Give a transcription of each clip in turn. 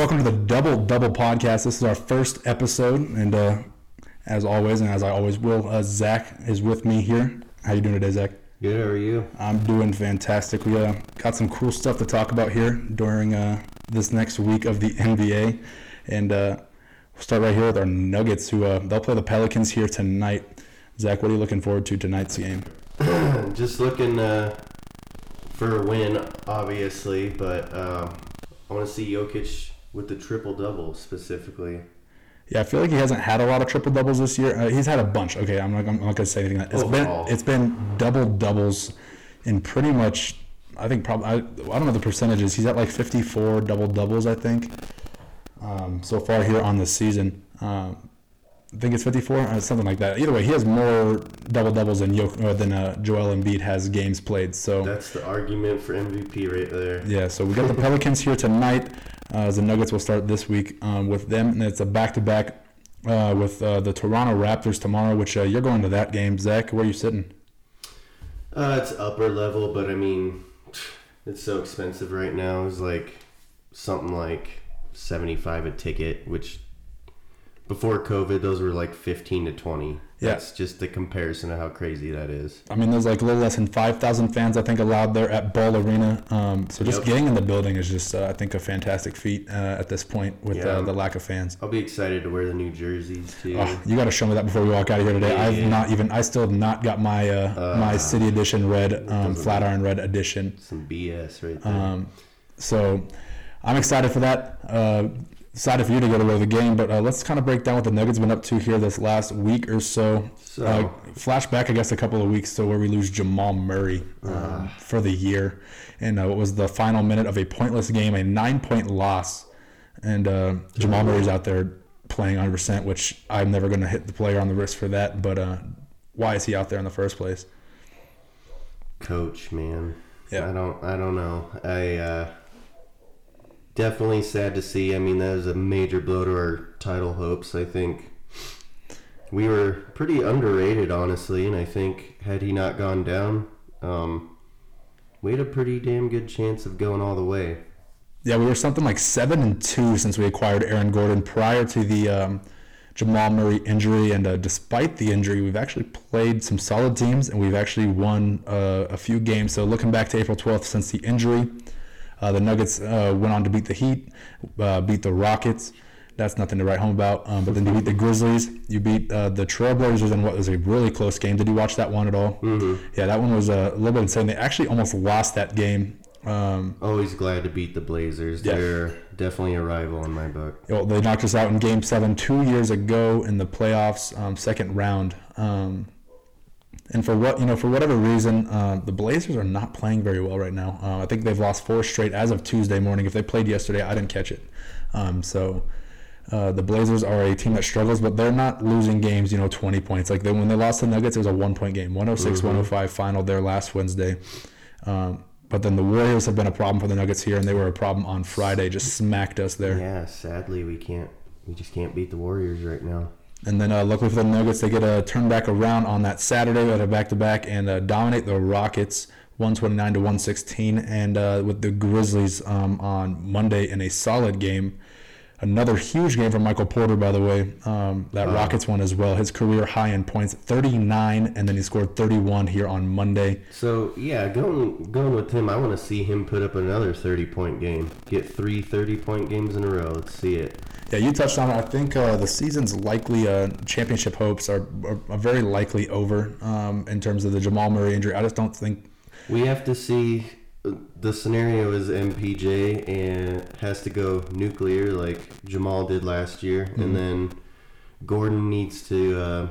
Welcome to the Double Double Podcast. This is our first episode, and uh, as always, and as I always will, uh, Zac is with me here. How you doing today, Zac? Good. How are you? I'm doing fantastic. We uh, got some cool stuff to talk about here during uh, this next week of the NBA, and uh, we'll start right here with our Nuggets, who uh, they'll play the Pelicans here tonight. Zac, what are you looking forward to tonight's game? Just looking uh, for a win, obviously, but uh, I want to see Jokic with the triple double specifically. Yeah, I feel like he hasn't had a lot of triple doubles this year. Uh, he's had a bunch. Okay, I'm not, I'm not gonna say anything. It's Overall. been it's been double doubles in pretty much. I think probably I, I don't know the percentages. He's at like 54 double doubles. I think um, so far here on the season. Um, I think it's 54, uh, something like that. Either way, he has more double doubles than Yo- uh, than uh, Joel Embiid has games played. So That's the argument for MVP right there. yeah, so we got the Pelicans here tonight. Uh, as the Nuggets will start this week um, with them, and it's a back-to-back uh, with uh, the Toronto Raptors tomorrow. Which uh, you're going to that game, Zac? Where are you sitting? Uh, it's upper level, but I mean, it's so expensive right now. It's like something like seventy-five a ticket, which before COVID, those were like fifteen to twenty. Yeah. That's just the comparison of how crazy that is. I mean, there's like a little less than 5,000 fans, I think, allowed there at Ball Arena. Um, so just Yep. getting in the building is just, uh, I think, a fantastic feat uh, at this point with Yeah. uh, the lack of fans. I'll be excited to wear the new jerseys too. Oh, you got to show me that before we walk out of here today. Yeah, I've not even, I still have not got my uh, my City Edition red, um, flat iron red edition. Some BS right there. Um, so I'm excited for that. Uh, excited for you to go to the game, but uh, let's kind of break down what the Nuggets been up to here this last week or so. So- uh, flashback, I guess, a couple of weeks to where we lose Jamal Murray um, for the year, and uh, what was the final minute of a pointless game, a nine-point loss, and uh, Jamal Murray's out there playing 100%, which I'm never going to hit the player on the wrist for that. But uh, why is he out there in the first place? Coach, man. Yeah. I don't I don't know. I uh definitely sad to see. I mean, that was a major blow to our title hopes. I think we were pretty underrated, honestly, and I think had he not gone down, um, we had a pretty damn good chance of going all the way. Yeah, we were something like seven and two since we acquired Aaron Gordon prior to the um, Jamal Murray injury, and uh, despite the injury, we've actually played some solid teams, and we've actually won uh, a few games. So looking back to April 12th, since the injury, uh, the Nuggets uh, went on to beat the Heat, uh, beat the Rockets. That's nothing to write home about. Um, but then you beat the Grizzlies. You beat uh, the Trailblazers in what was a really close game. Did you watch that one at all? Mm-hmm. Yeah, that one was uh, a little bit insane. They actually almost lost that game. Um, Always glad to beat the Blazers. Yeah. They're definitely a rival in my book. Well, they knocked us out in Game Seven two years ago in the playoffs, um, second round. Um, and for what you know, for whatever reason, uh, the Blazers are not playing very well right now. Uh, I think they've lost four straight as of Tuesday morning. If they played yesterday, I didn't catch it. Um, so uh, the Blazers are a team that struggles, but they're not losing games. You know, twenty points. Like they, when they lost the Nuggets, it was a one-point game, 106-105 final there last Wednesday. Um, but then the Warriors have been a problem for the Nuggets here, and they were a problem on Friday. Just smacked us there. Yeah, sadly we can't we just can't beat the Warriors right now. And then, uh, luckily for the Nuggets, they get a turn back around on that Saturday at a back to back and uh, dominate the Rockets 129 to 116. And uh, with the Grizzlies um, on Monday in a solid game. Another huge game for Michael Porter, by the way. Um, that Rockets one as well. His career high in points, 39, and then he scored 31 here on Monday. So yeah, going going with him, I want to see him put up another thirty point game. Get three 30 point games in a row. Let's see it. Yeah, you touched on it. I think uh, the season's likely uh, championship hopes are, are, are very likely over um, in terms of the Jamal Murray injury. I just don't think We have to see. The scenario is MPJ and has to go nuclear like Jamal did last year, and then Gordon needs to uh,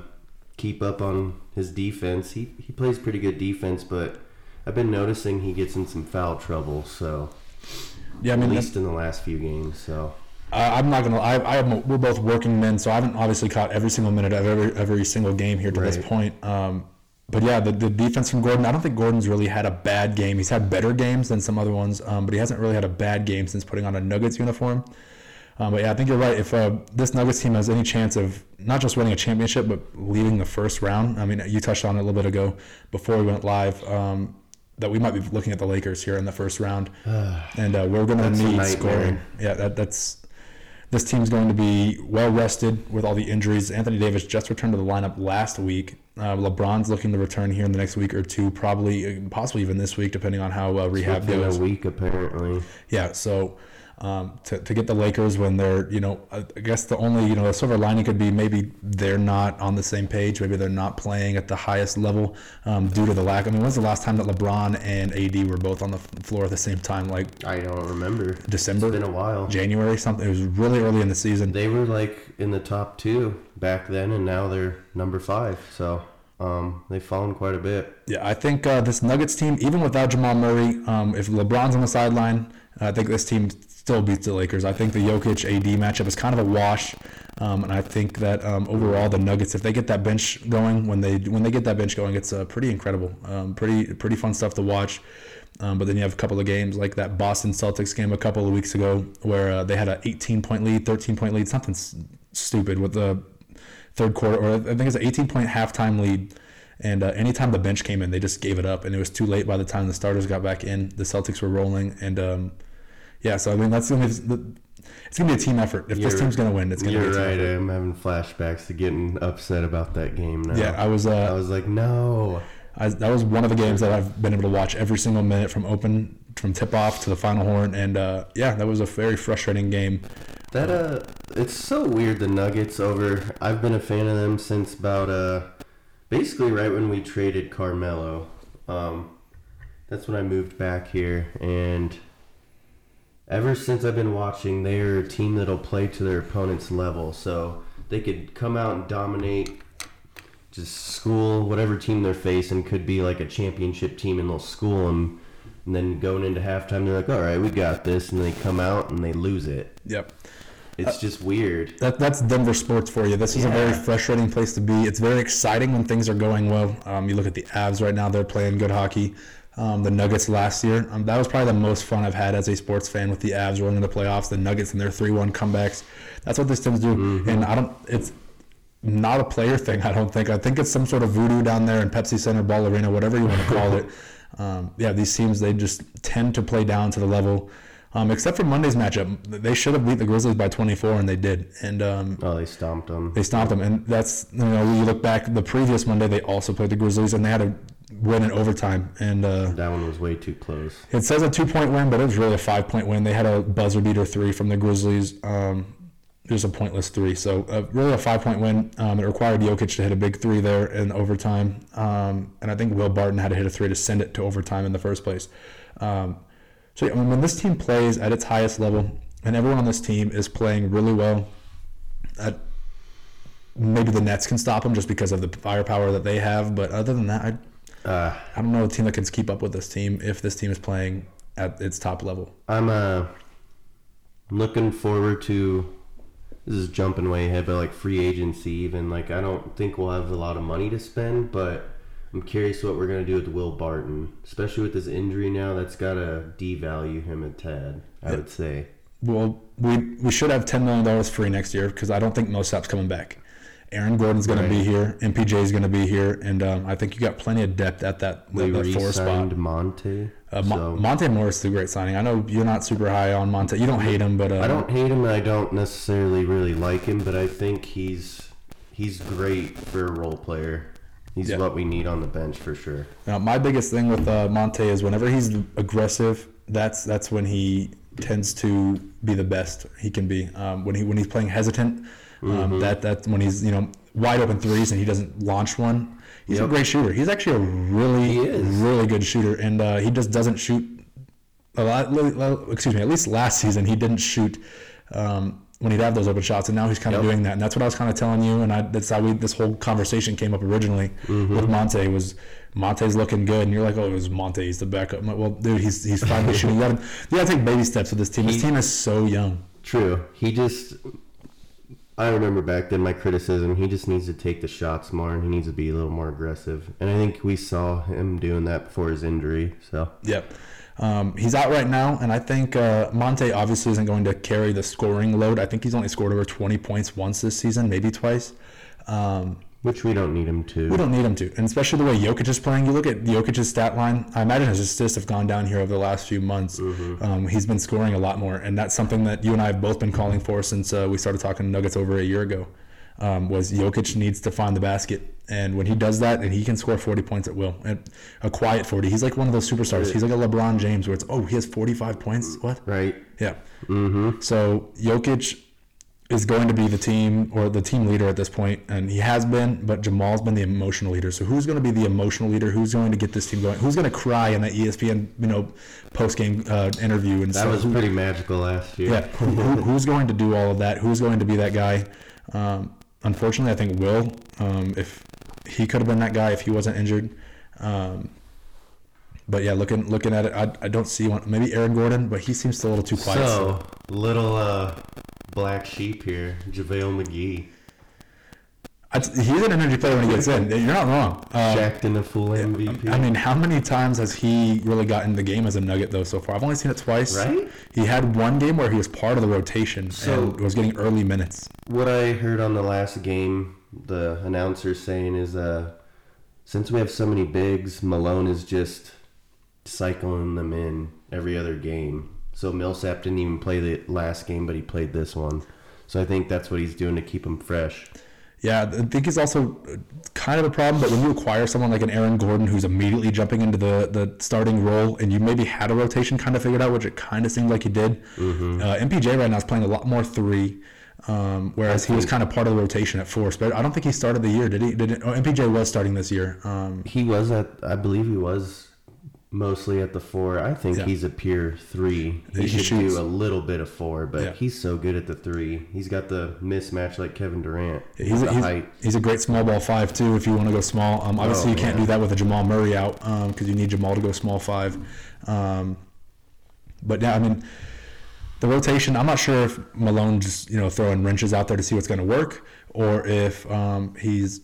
keep up on his defense. He he plays pretty good defense, but I've been noticing he gets in some foul trouble. So Yeah, I mean, at least in the last few games. So I, I'm not gonna. I, I am, we're both working men, so I haven't obviously caught every single minute of every every single game here to this point. Um, but yeah, the, the defense from Gordon. I don't think Gordon's really had a bad game. He's had better games than some other ones, um, but he hasn't really had a bad game since putting on a Nuggets uniform. Um, but yeah, I think you're right. If uh, this Nuggets team has any chance of not just winning a championship, but leaving the first round, I mean, you touched on it a little bit ago before we went live. Um, that we might be looking at the Lakers here in the first round, and uh, we're going to need scoring. Yeah, that, that's this team's going to be well rested with all the injuries. Anthony Davis just returned to the lineup last week. Uh, LeBron's looking to return here in the next week or two, probably, uh, possibly even this week, depending on how uh, rehab Within goes. a week, apparently. Yeah, so um, to, to get the Lakers when they're, you know, I I guess the only, you know, the silver lining could be maybe they're not on the same page. Maybe they're not playing at the highest level um, due to the lack. I mean, when's the last time that LeBron and AD were both on the floor at the same time? Like I don't remember. December, It's been a while. January, something. It was really early in the season. They were like in the top two back then, and now they're number five. So um, they've fallen quite a bit. Yeah, I think uh, this Nuggets team, even without Jamal Murray, um, if LeBron's on the sideline, I think this team still beats the Lakers. I think the Jokic AD matchup is kind of a wash, um, and I think that um, overall the Nuggets, if they get that bench going, when they when they get that bench going, it's uh, pretty incredible, um, pretty pretty fun stuff to watch. Um, but then you have a couple of games like that Boston Celtics game a couple of weeks ago where uh, they had an 18 point lead, 13 point lead, something stupid with the third quarter, or I think it's an 18 point halftime lead. And uh, anytime the bench came in, they just gave it up, and it was too late by the time the starters got back in. The Celtics were rolling, and um, yeah, so I mean that's gonna be it's gonna be a team effort. If this You're- team's gonna win, it's gonna You're be a team right. effort. I'm having flashbacks to getting upset about that game now. Yeah, I was. I Uh, was like, no. I, that was one of the games that I've been able to watch every single minute from open, from tip off to the final horn, and uh, yeah, that was a very frustrating game. That uh, it's so weird. The Nuggets over. I've been a fan of them since about uh, basically right when we traded Carmelo. Um, that's when I moved back here, and ever since I've been watching, they're a team that'll play to their opponent's level. So they could come out and dominate, just school whatever team they're facing. Could be like a championship team, and they'll school them. And then going into halftime, they're like, "All right, we got this," and they come out and they lose it. Yep. It's just weird. That, that's Denver sports for you. This is a very frustrating place to be. It's very exciting when things are going well. Um, you look at the Avs right now; they're playing good hockey. Um, the Nuggets last year, um, that was probably the most fun I've had as a sports fan with the Avs rolling in the playoffs. The Nuggets and their three-one comebacks. That's what this teams do, and I don't. It's not a player thing. I don't think. I think it's some sort of voodoo down there in Pepsi Center, Ball Arena, whatever you want to call it. Um, yeah, these teams they just tend to play down to the level. Um, except for Monday's matchup, they should have beat the Grizzlies by 24, and they did. And um, Oh, they stomped them. they stomped them, and that's you know when you look back the previous Monday they also played the Grizzlies and they had to win in overtime and uh, That one was way too close. it says a two point win but it was really a five point win. They had a buzzer beater three from the Grizzlies. Um, was a pointless three, so uh, really a five point win. Um, it required Jokic to hit a big three there in overtime, um, and I think Will Barton had to hit a three to send it to overtime in the first place. Um, so yeah, when this team plays at its highest level, and everyone on this team is playing really well, at maybe the Nets can stop them just because of the firepower that they have. But other than that, I, Uh, I don't know a team that can keep up with this team if this team is playing at its top level. I'm uh, looking forward to. This is jumping way ahead, but like free agency, even like I don't think we'll have a lot of money to spend, but I'm curious what we're gonna do with Will Barton, especially with his injury now. That's gotta devalue him a tad, I would say. Well, we we should have ten million dollars free next year because I don't think Millsap's coming back. Aaron Gordon's going to be here. MPJ is going to be here, and um, I think you got plenty of depth at that, We that, that four spot. Monte. Uh, Mo- so Monte Morris is a great signing. I know you're not super high on Monte. You don't hate him, but uh, I don't hate him. and I don't necessarily really like him, but I think he's he's great for a role player. He's Yeah. what we need on the bench for sure. Now, my biggest thing with uh, Monte is whenever he's aggressive, that's that's when he tends to be the best he can be. Um, when he when he's playing hesitant, um, Mm-hmm. that that's when he's you know wide open threes and he doesn't launch one. He's a great shooter. He's actually a really really good shooter, and uh, he just doesn't shoot a lot. well, Excuse me. At least last season, he didn't shoot. Um, when he'd have those open shots, and now he's kind of Yep. doing that, and that's what I was kind of telling you, and I, that's how we this whole conversation came up originally Mm-hmm. with Monte was Monte's looking good, and you're like, oh, it was Monte, he's the backup. Like, well, dude, he's he's finally shooting. You gotta, you gotta take baby steps with this team. This He- team is so young. True. He just. I remember back then my criticism. He just needs to take the shots more, and he needs to be a little more aggressive. And I think we saw him doing that before his injury. So Yep. Um, he's out right now, and I think uh, Monte obviously isn't going to carry the scoring load. I think he's only scored over 20 points once this season, maybe twice. Um, Which we don't need him to. We don't need him to, and especially the way Jokic is playing. You look at Jokic's stat line. I imagine his assists have gone down here over the last few months. Um, he's been scoring a lot more, and that's something that you and I have both been calling for since uh, we started talking Nuggets over a year ago. Um, was Jokic needs to find the basket, and when he does that, and he can score 40 points at will, and a quiet 40. He's like one of those superstars. He's like a LeBron James, where it's oh he has 45 points. What? Right. Yeah. Mm-hmm. So Jokic is going to be the team or the team leader at this point, and he has been. But Jamal's been the emotional leader. So who's going to be the emotional leader? Who's going to get this team going? Who's going to cry in that ESPN you know post game uh, interview and That stuff? was pretty magical last year. Yeah, who, who, who's going to do all of that? Who's going to be that guy? Um, unfortunately, I think Will. Um, if he could have been that guy if he wasn't injured. Um, but yeah, looking looking at it, I, I don't see one. Maybe Aaron Gordon, but he seems a little too quiet. So, little uh, black sheep here, JaVale McGee. He's an energy player when he gets in. You're not wrong. Um, Jacked in a full MVP. I mean, how many times has he really gotten the game as a Nugget though so far? I've only seen it twice. Right? He had one game where he was part of the rotation So- and was getting early minutes. what I heard on the last game, the announcer saying is, uh, since we have so many bigs, Malone is just cycling them in every other game. So Millsap didn't even play the last game, but he played this one. So I think that's what he's doing to keep him fresh. Yeah, I think he's also kind of a problem. But when you acquire someone like an Aaron Gordon who's immediately jumping into the, the starting role, and you maybe had a rotation kind of figured out, which it kind of seemed like he did. Uh, MPJ right now is playing a lot more three, um, whereas he was kind of part of the rotation at four. But I don't think he started the year, did he? Did it? Oh, MPJ was starting this year. Um, He was at, I believe he was mostly at the four. I think Yeah. he's a pure three. He, He should shoots. do a little bit of four, but Yeah. he's so good at the three. He's got the mismatch like Kevin Durant. He's, the he's, height. he's a great small ball five too. If you want to go small, um, obviously Oh, you can't do that with a Jamal Murray out because you need Jamal to go small five. Um, but yeah, I mean, the rotation. I'm not sure if Malone just you know throwing wrenches out there to see what's going to work, or if um, he's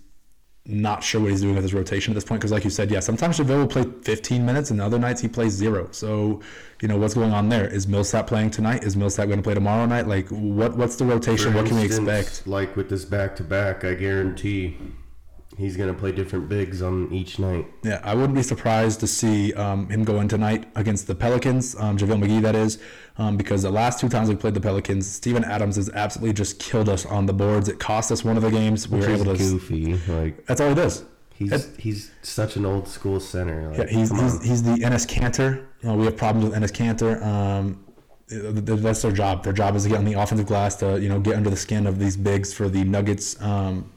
not sure what he's doing with his rotation at this point. Because like you said, yeah, sometimes JaVale will play 15 minutes, and other nights he plays zero. So you know what's going on there? Is Millsap playing tonight? Is Millsap going to play tomorrow night? Like what? What's the rotation? For what can we expect? Like with this back to back, I guarantee he's gonna play different bigs on each night. Yeah, I wouldn't be surprised to see um, him go in tonight against the Pelicans, um, JaVale McGee, that is, um, because the last two times we played the Pelicans, Steven Adams has absolutely just killed us on the boards. It cost us one of the games. We Which were able to. goofy. Like That's all he does. he's he's such an old school center. Like, Yeah, he's, he's, he's the Enes Kanter. You know, we have problems with Enes Kanter. Um, th- th- that's their job. Their job is to get on the offensive glass to you know get under the skin of these bigs for the Nuggets. Um,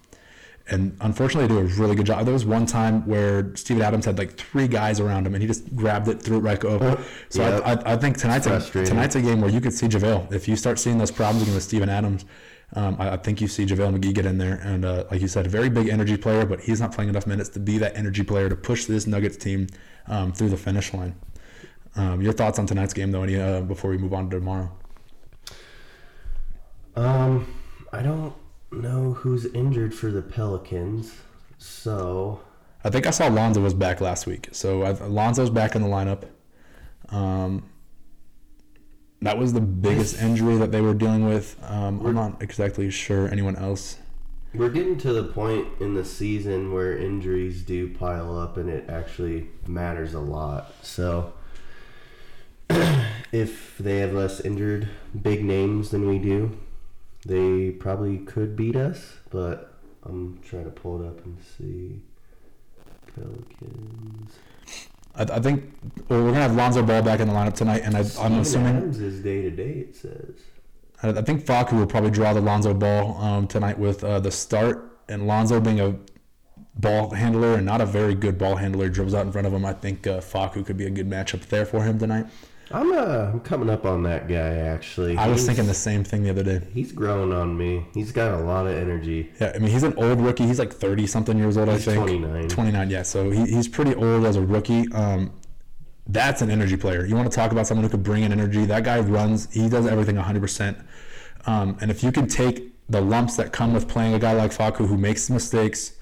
and unfortunately, they do a really good job. There was one time where Steven Adams had like three guys around him, and he just grabbed it, threw it right over. So Yeah. I, I, I think tonight's a, tonight's a game where you could see JaVale. If you start seeing those problems again with Steven Adams, um, I, I think you see JaVale McGee get in there. And uh, like you said, a very big energy player, but he's not playing enough minutes to be that energy player to push this Nuggets team um, through the finish line. Um, your thoughts on tonight's game, though, any, uh, before we move on to tomorrow? Um, I don't know who's injured for the Pelicans, so I think I saw Lonzo was back last week. So i Lonzo's back in the lineup. Um, that was the biggest injury that they were dealing with. Um, I'm not exactly sure anyone else. we're getting to the point in the season where injuries do pile up, and it actually matters a lot. So. if they have less injured big names than we do, they probably could beat us. But I'm trying to pull it up and see. Pelicans. I, I think well, we're gonna have Lonzo Ball back in the lineup tonight, and I, I'm assuming Adams is day to day. It says. I, I think Facu will probably draw the Lonzo Ball um, tonight with uh, the start, and Lonzo being a ball handler and not a very good ball handler dribbles out in front of him. I think uh, Facu could be a good matchup there for him tonight. I'm uh, I'm coming up on that guy actually. I was He's- thinking the same thing the other day. He's growing on me. He's got a lot of energy. Yeah, I mean he's an old rookie. He's like thirty something years old, I think. 29. Twenty nine, yeah. So he, he's pretty old as a rookie. Um, that's an energy player. You want to talk about someone who could bring in energy? That guy runs. He does everything hundred percent. Um, and if you can take the lumps that come with playing a guy like Facu who makes mistakes,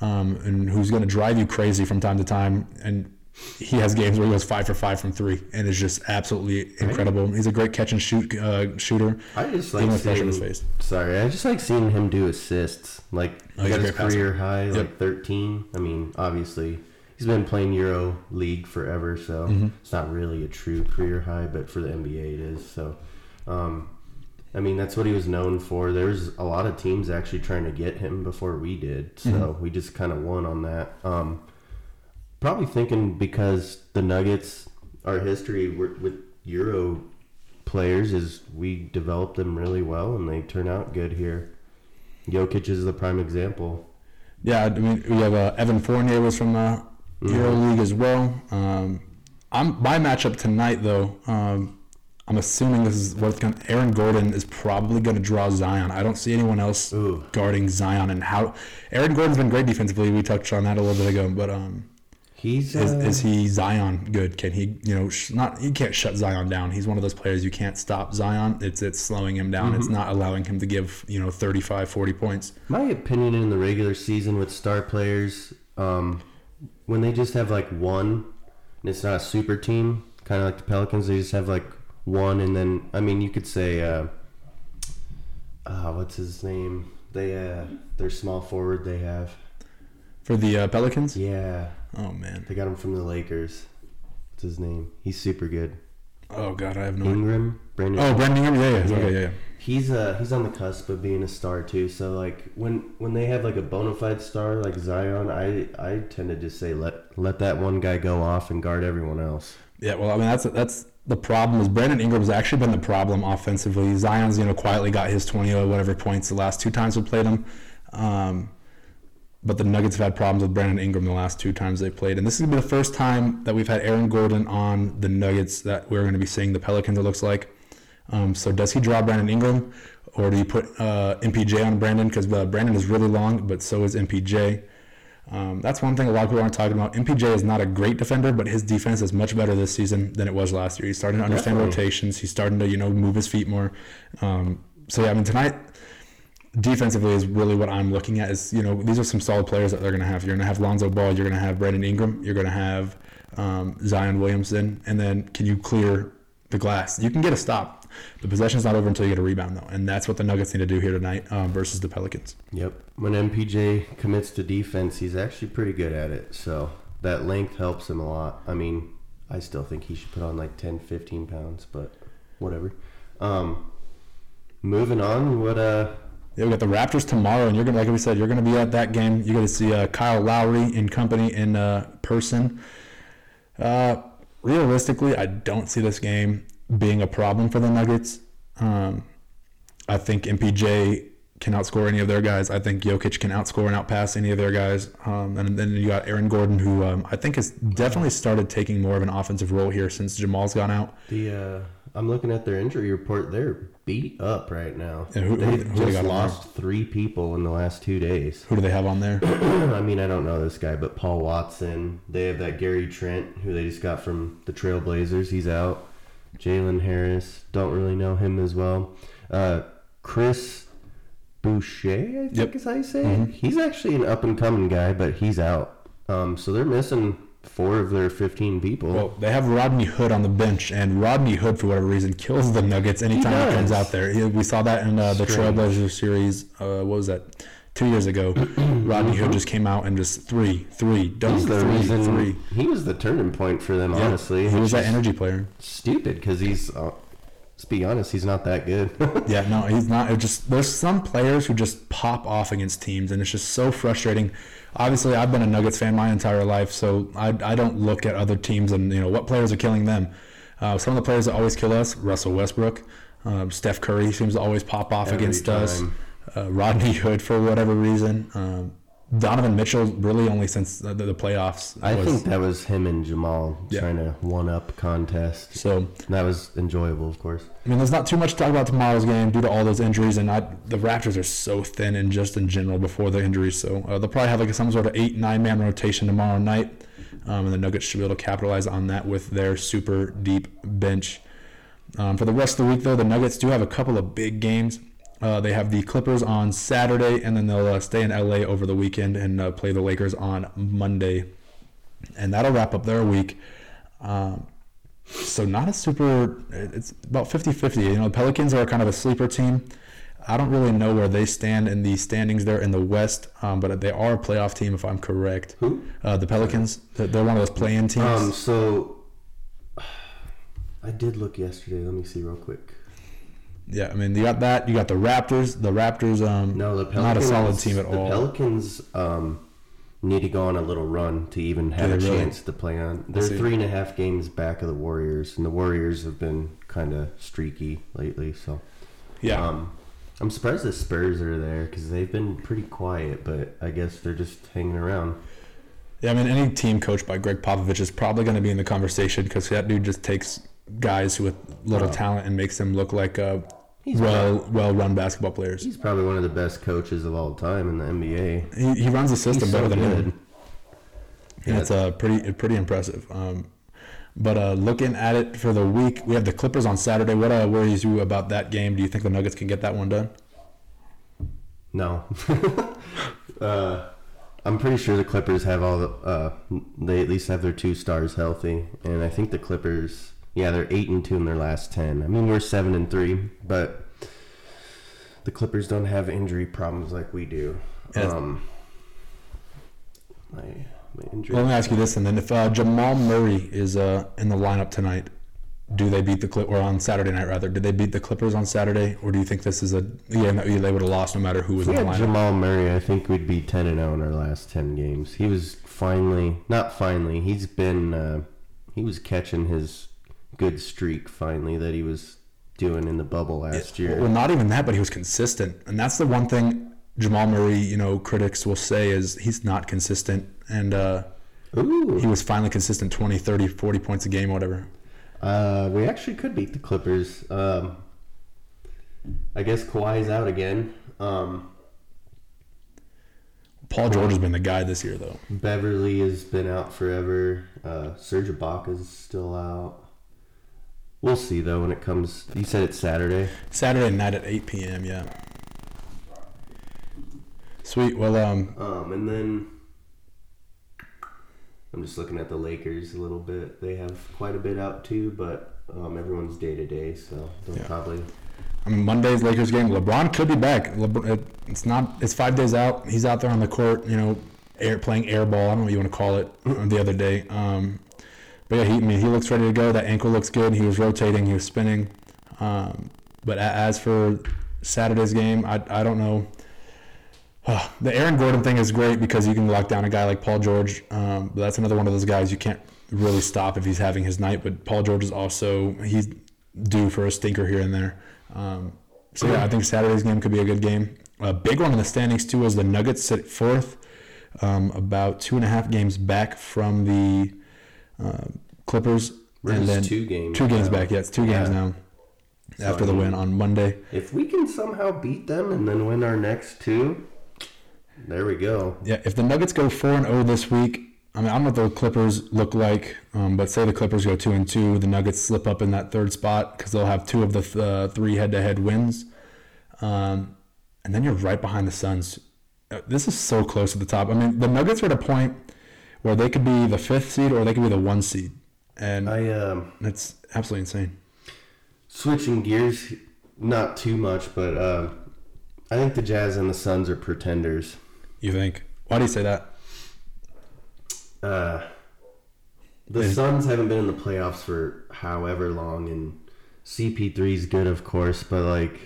um, and who's going to drive you crazy from time to time, and he has games where he goes five for five from three, and is just absolutely incredible. He's a great catch and shoot uh, shooter. I just like Even pressure in seeing. his face. Sorry, I just like seeing him do assists. Like Oh, he got his great passer. career high, Yep. like 13. I mean, obviously, he's been playing Euro League forever, so Mm-hmm. it's not really a true career high, but for the NBA, it is. So, um, I mean, that's what he was known for. There's a lot of teams actually trying to get him before we did, so Mm-hmm. we just kind of won on that. Um, probably thinking because the Nuggets, our history with Euro players is we develop them really well and they turn out good here. Jokic is the prime example. Yeah, I mean, we have uh, Evan Fournier was from the EuroLeague as well. Um, I'm my matchup tonight though. Um, I'm assuming this is what's going. Aaron Gordon is probably going to draw Zion. I don't see anyone else Ooh. guarding Zion. And how Aaron Gordon's been great defensively. We touched on that a little bit ago. But um, He's is, uh, is he Zion good? Can he? You know, sh- not you can't shut Zion down. He's one of those players you can't stop Zion. It's it's slowing him down. It's not allowing him to give you know 35, 40 points. my opinion in the regular season with star players, um, when they just have like one, and it's not a super team, kind of like the Pelicans. They just have like one, and then I mean, you could say, uh, uh, what's his name? They uh, their small forward they have. For the uh, Pelicans, Yeah, oh man, they got him from the Lakers. What's his name? He's super good. oh god, I have no. idea. Ingram, Brandon. Oh, Brandon Ingram, yeah, yeah, Yeah. okay, yeah, yeah. He's uh he's on the cusp of being a star too. So like when when they have like a bona fide star like Zion, I I tend to just say let let that one guy go off and guard everyone else. Yeah, well, I mean that's that's the problem. Is Brandon Ingram's actually been the problem offensively. Zion's you know quietly got his twenty or whatever points the last two times we played him, um, but the Nuggets have had problems with Brandon Ingram the last two times they played, and this is gonna be the first time that we've had Aaron Gordon on the Nuggets that we're going to be seeing the Pelicans. It looks like. Um, so does he draw Brandon Ingram, or do you put uh, MPJ on Brandon? Because uh, Brandon is really long, but so is MPJ. Um, that's one thing a lot of people aren't talking about. MPJ is not a great defender, but his defense is much better this season than it was last year. He's starting to understand Definitely. rotations. He's starting to you know move his feet more. Um, so yeah, I mean tonight defensively is really what I'm looking at. Is you know these are some solid players that they're going to have. You're going to have Lonzo Ball. You're going to have Brandon Ingram. You're going to have um, Zion Williamson, and then can you clear the glass? You can get a stop. The possession's not over until you get a rebound though, and that's what the Nuggets need to do here tonight um, versus the Pelicans. Yep. When MPJ commits to defense, he's actually pretty good at it. So that length helps him a lot. I mean, I still think he should put on like 10, 15 pounds, but whatever. Um, moving on, what uh We got the Raptors tomorrow, and you're gonna, like we said, you're gonna be at that game. You're gonna see uh, Kyle Lowry in company in uh, person. Uh, realistically, I don't see this game being a problem for the Nuggets. Um, I think MPJ can outscore any of their guys. I think Jokic can outscore and outpass any of their guys. Um, and then you got Aaron Gordon, who um, I think has definitely started taking more of an offensive role here since Jamal's gone out. The uh, I'm looking at their injury report. They're beat up right now. Yeah, who- they who- who just lost three people in the last two days. Who do they have on there? I mean, I don't know this guy, but Paul Watson. They have that Gary Trent, who they just got from the Trailblazers. He's out. Jalen Harris. Don't really know him as well. Uh, Chris Boucher, I think Yep. is how you say it. He's actually an up and coming guy, but he's out. Um, so they're missing four of their 15 people. Well, they have Rodney Hood on the bench, and Rodney Hood, for whatever reason, kills the Nuggets anytime he, does. comes out there. We saw that in uh, the Strange. Trailblazers series. Uh, what was that? Two years ago, Rodney Hood just came out and just three, three, dunk, He's the three, reason. three. He was the turning point for them, Yeah, honestly. he was that energy player. Stupid, because he's. Uh, let's be honest, he's not that good. Yeah, no, he's not. It just there's some players who just pop off against teams, and it's just so frustrating. Obviously, I've been a Nuggets fan my entire life, so I, I don't look at other teams and you know what players are killing them. Uh, some of the players that always kill us: Russell Westbrook, um, Steph Curry seems to always pop off Every against us. Uh, Rodney Hood for whatever reason. Um, Donovan Mitchell really only since the, the playoffs. I was- think that was him and Jamal Yeah. trying to one up contest. so. And that was enjoyable, of course. I mean, there's not too much to talk about tomorrow's game due to all those injuries, and I, the Raptors are so thin and just in general before the injuries. So uh, they'll probably have like some sort of eight, nine man rotation tomorrow night, um, and the Nuggets should be able to capitalize on that with their super deep bench. Um, for the rest of the week, though, the Nuggets do have a couple of big games. Uh, they have the Clippers on Saturday, and then they'll uh, stay in LA over the weekend and uh, play the Lakers on Monday. and that'll wrap up their week. Um, so not a super. It's about 50-50. You know, the Pelicans are kind of a sleeper team. I don't really know where they stand in the standings there in the West, um, but they are a playoff team if I'm correct. Who? Uh, the Pelicans. They're they're one of those play-in teams. Um, so I did look yesterday. Let me see real quick. Yeah, I mean you got that. You got the Raptors. The Raptors. Um, No, the Pelicans. not a solid team at the all. The Pelicans um, need to go on a little run to even have a really? chance to play on. They're three and a half games back of the Warriors, and the Warriors have been kind of streaky lately. So yeah. um, I'm surprised the Spurs are there because they've been pretty quiet, but I guess they're just hanging around. Yeah, I mean, any team coached by Gregg Popovich is probably going to be in the conversation because that dude just takes guys with little Oh. talent and makes them look like uh, He's well well run basketball players. He's probably one of the best coaches of all time in the NBA. He, he runs the system He's better so than good. him. And it's uh, pretty pretty impressive. Um, but uh, looking at it for the week, we have the Clippers on Saturday. What uh, worries you about that game? Do you think the Nuggets can get that one done? No. uh, I'm pretty sure the Clippers have all the. Uh, they at least have their two stars healthy, and I think the Clippers. Yeah, they're eight and two in their last ten. I mean, we're seven and three, but the Clippers don't have injury problems like we do. Um, my my injury. Well, let me ask you this, and then if uh, Jamal Murray is uh, in the lineup tonight, do they beat the Clip or on Saturday night rather? Did they beat the Clippers on Saturday, or do you think this is a yeah no, they would have lost no matter who was in the lineup? Jamal Murray, I think we'd be ten and zero in our last ten games. He was finally, not finally. He's been, uh, he was catching his good streak finally that he was doing in the bubble last year. Well, not even that, but he was consistent, and that's the one thing Jamal Murray, you know, critics will say is he's not consistent, and uh, Ooh, he was finally consistent 20, 30, 40 points a game, whatever. uh, we actually could beat the Clippers. Um, I guess Kawhi's out again. Um, Paul George has been the guy this year, though. Beverley has been out forever. Uh, Serge is still out. We'll see though when it comes. You said it's Saturday. Saturday night at 8 p.m. Yeah. Sweet. Well, um, Um, and then I'm just looking at the Lakers a little bit. They have quite a bit out too, but um, everyone's day to day, so they'll Yeah. probably. I mean, Monday's Lakers game. LeBron could be back. LeBron, it, it's not. It's five days out. He's out there on the court. You know, air playing air ball. I don't know what you want to call it. uh, The other day. Um, but yeah, he, I mean, he looks ready to go. That ankle looks good. He was rotating. He was spinning. Um, but as for Saturday's game, I, I don't know. the Aaron Gordon thing is great because you can lock down a guy like Paul George. Um, but that's another one of those guys you can't really stop if he's having his night. But Paul George is also he's due for a stinker here and there. Um, so yeah, I think Saturday's game could be a good game. A big one in the standings too is the Nuggets sit fourth, um, about two and a half games back from the uh, Clippers, We're and then two games two games now. back. Yeah, it's two games Yeah. now So, after I the win on Monday. If we can somehow beat them and then win our next two, there we go. Yeah, if the Nuggets go four and zero this week, I mean I don't know what the Clippers look like, um, but say the Clippers go two and two, the Nuggets slip up in that third spot because they'll have two of the th- uh, three head-to-head wins, um, and then you're right behind the Suns. Uh, This is so close to the top. I mean, the Nuggets are at a point where they could be the fifth seed or they could be the one seed, and I um, it's absolutely insane. switching gears, not too much, but uh, I think the Jazz and the Suns are pretenders. You think? Why do you say that? Uh, the Is- Suns haven't been in the playoffs for however long, and CP3's good, of course, but like,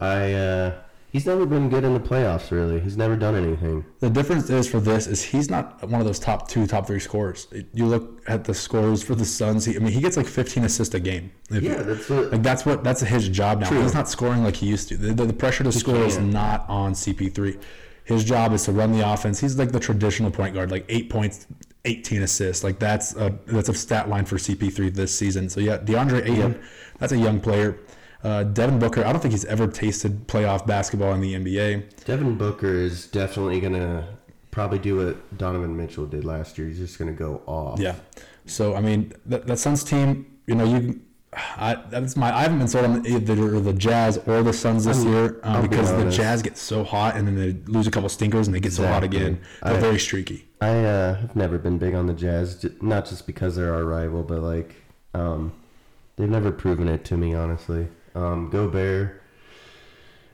I uh, he's never been good in the playoffs. Really, he's never done anything. The difference is for this is he's not one of those top two, top three scorers. You look at the scores for the Suns. He, I mean, he gets like 15 assists a game. If- Yeah, that's what. like that's what that's his job now. True. He's not scoring like he used to. The, the, the pressure to score is not on CP3. His job is to run the offense. He's like the traditional point guard, like eight points, 18 assists. Like that's a that's a stat line for CP3 this season. So yeah, DeAndre Ayton, that's a young player. Uh, Devin Booker, I don't think he's ever tasted playoff basketball in the NBA. Devin Booker is definitely gonna probably do what Donovan Mitchell did last year. He's just gonna go off. Yeah. So I mean, that, that Suns team, you know, you I that's my I haven't been sold on either the Jazz or the Suns this I'm- year um, I'll be because the. Jazz get so hot and then they lose a couple stinkers and they get so hot again. They're I- very streaky. I uh, have never been big on the Jazz, not just because they're our rival, but like um, they've never proven it to me, honestly. Um, Gobert,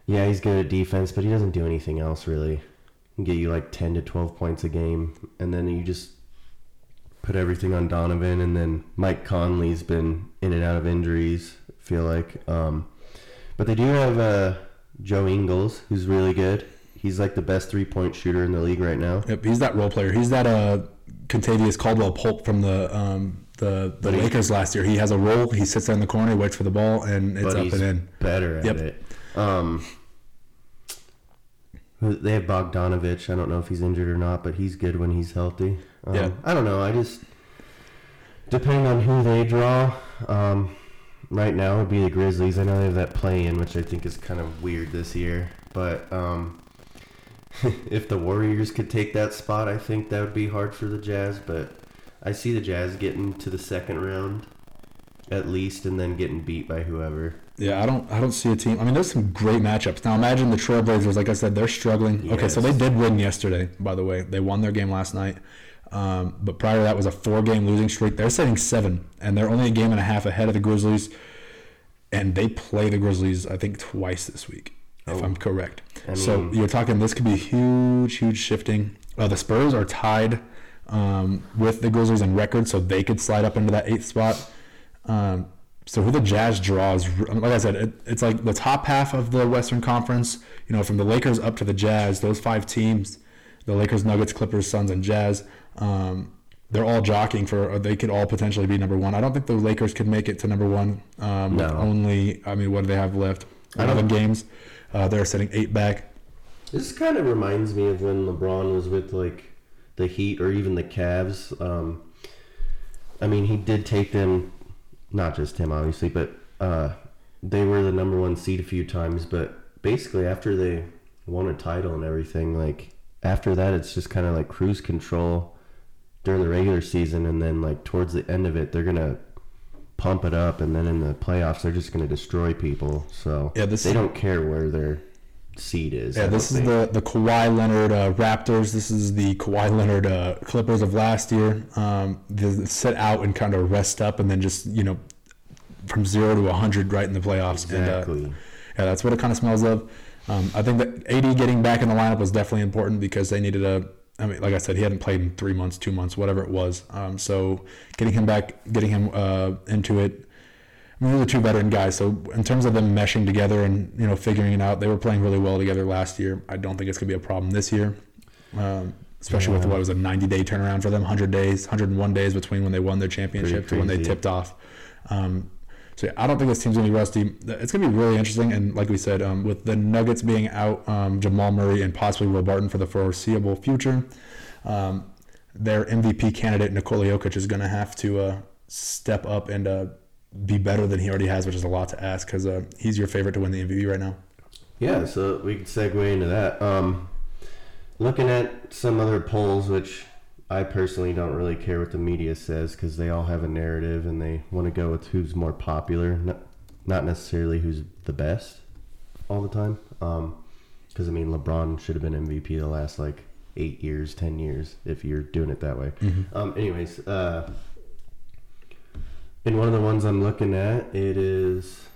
yeah, he's good at defense, but he doesn't do anything else really. He get you like ten to twelve points a game, and then you just put everything on Donovan, and then Mike Conley's been in and out of injuries. I feel like, um, but they do have uh, Joe Ingles, who's really good. He's like the best three point shooter in the league right now. Yep, he's that role player. He's that uh, Kentavious Caldwell Pope from the um, the, the Lakers last year. He has a role. He sits in the corner, waits for the ball, and it's but up and in. better at Yep. it. Um, they have Bogdanovich. I don't know if he's injured or not, but he's good when he's healthy. Um, Yeah. I don't know. I just depending on who they draw. Um, right now it'd be the Grizzlies. I know they have that play in, which I think is kind of weird this year. But um, if the Warriors could take that spot, I think that would be hard for the Jazz. But I see the Jazz getting to the second round at least, and then getting beat by whoever. Yeah, I don't I don't see a team. I mean, there's some great matchups. Now imagine the Trailblazers. Like I said, they're struggling. Okay, so they did win yesterday. By the way, they won their game last night. Um, but prior to that was a four-game losing streak. They're sitting seven, and they're only a game and a half ahead of the Grizzlies. And they play the Grizzlies, I think, twice this week, if Oh. I'm correct. I so you're talking this could be huge, huge shifting. Uh, the Spurs are tied um, with the Grizzlies in record, so they could slide up into that eighth spot. Um, so who the Jazz draws, like I said, it, it's like the top half of the Western Conference. You know, from the Lakers up to the Jazz, those five teams, the Lakers, Nuggets, Clippers, Suns, and Jazz. Um, they're all jockeying for. Or they could all potentially be number one. I don't think the Lakers could make it to number one. Um, with No. only, I mean, what do they have left? I Eleven games. Uh, they're sitting eight back. This kind of reminds me of when LeBron was with like the Heat or even the Cavs. Um, I mean, he did take them, not just him, obviously, but uh, they were the number one seed a few times. But basically, after they won a title and everything, like after that, it's just kind of like cruise control during the regular season, and then like towards the end of it, they're gonna pump it up, and then in the playoffs, they're just gonna destroy people. So Yeah, this they don't care where their seed is. Yeah, this is the the Kawhi Leonard uh, Raptors. This is the Kawhi Leonard uh, Clippers of last year. Um, they sit out and kind of rest up, and then just you know from zero to hundred right in the playoffs. And, uh, Exactly. yeah, that's what it kind of smells of. Um, I think that AD getting back in the lineup was definitely important because they needed a. I mean, like I said, he hadn't played in three months, two months, whatever it was. Um, so getting him back, getting him uh, into it. Mean, they're the two veteran guys. So in terms of them meshing together and you know figuring it out, they were playing really well together last year. I don't think it's gonna be a problem this year, um, especially with what was a 90 day turnaround for them, 100 days, 101 days between when they won their championship to when they tipped off. Um, so yeah, I don't think this team's gonna be rusty. It's gonna be really interesting, and like we said, um, with the Nuggets being out, um, Jamal Murray and possibly Will Barton for the foreseeable future, um, their MVP candidate Nikola Jokic is gonna have to uh, step up and uh, be better than he already has, which is a lot to ask because uh, he's your favorite to win the MVP right now. Yeah, so we can segue into that. Um, looking at some other polls, which I personally don't really care what the media says because they all have a narrative and they want to go with who's more popular, not, not necessarily who's the best all the time. Because, I mean, LeBron should have been MVP the last like eight years, 10 years, if you're doing it that way. Um, anyways, uh, in one of the ones I'm looking at, it is,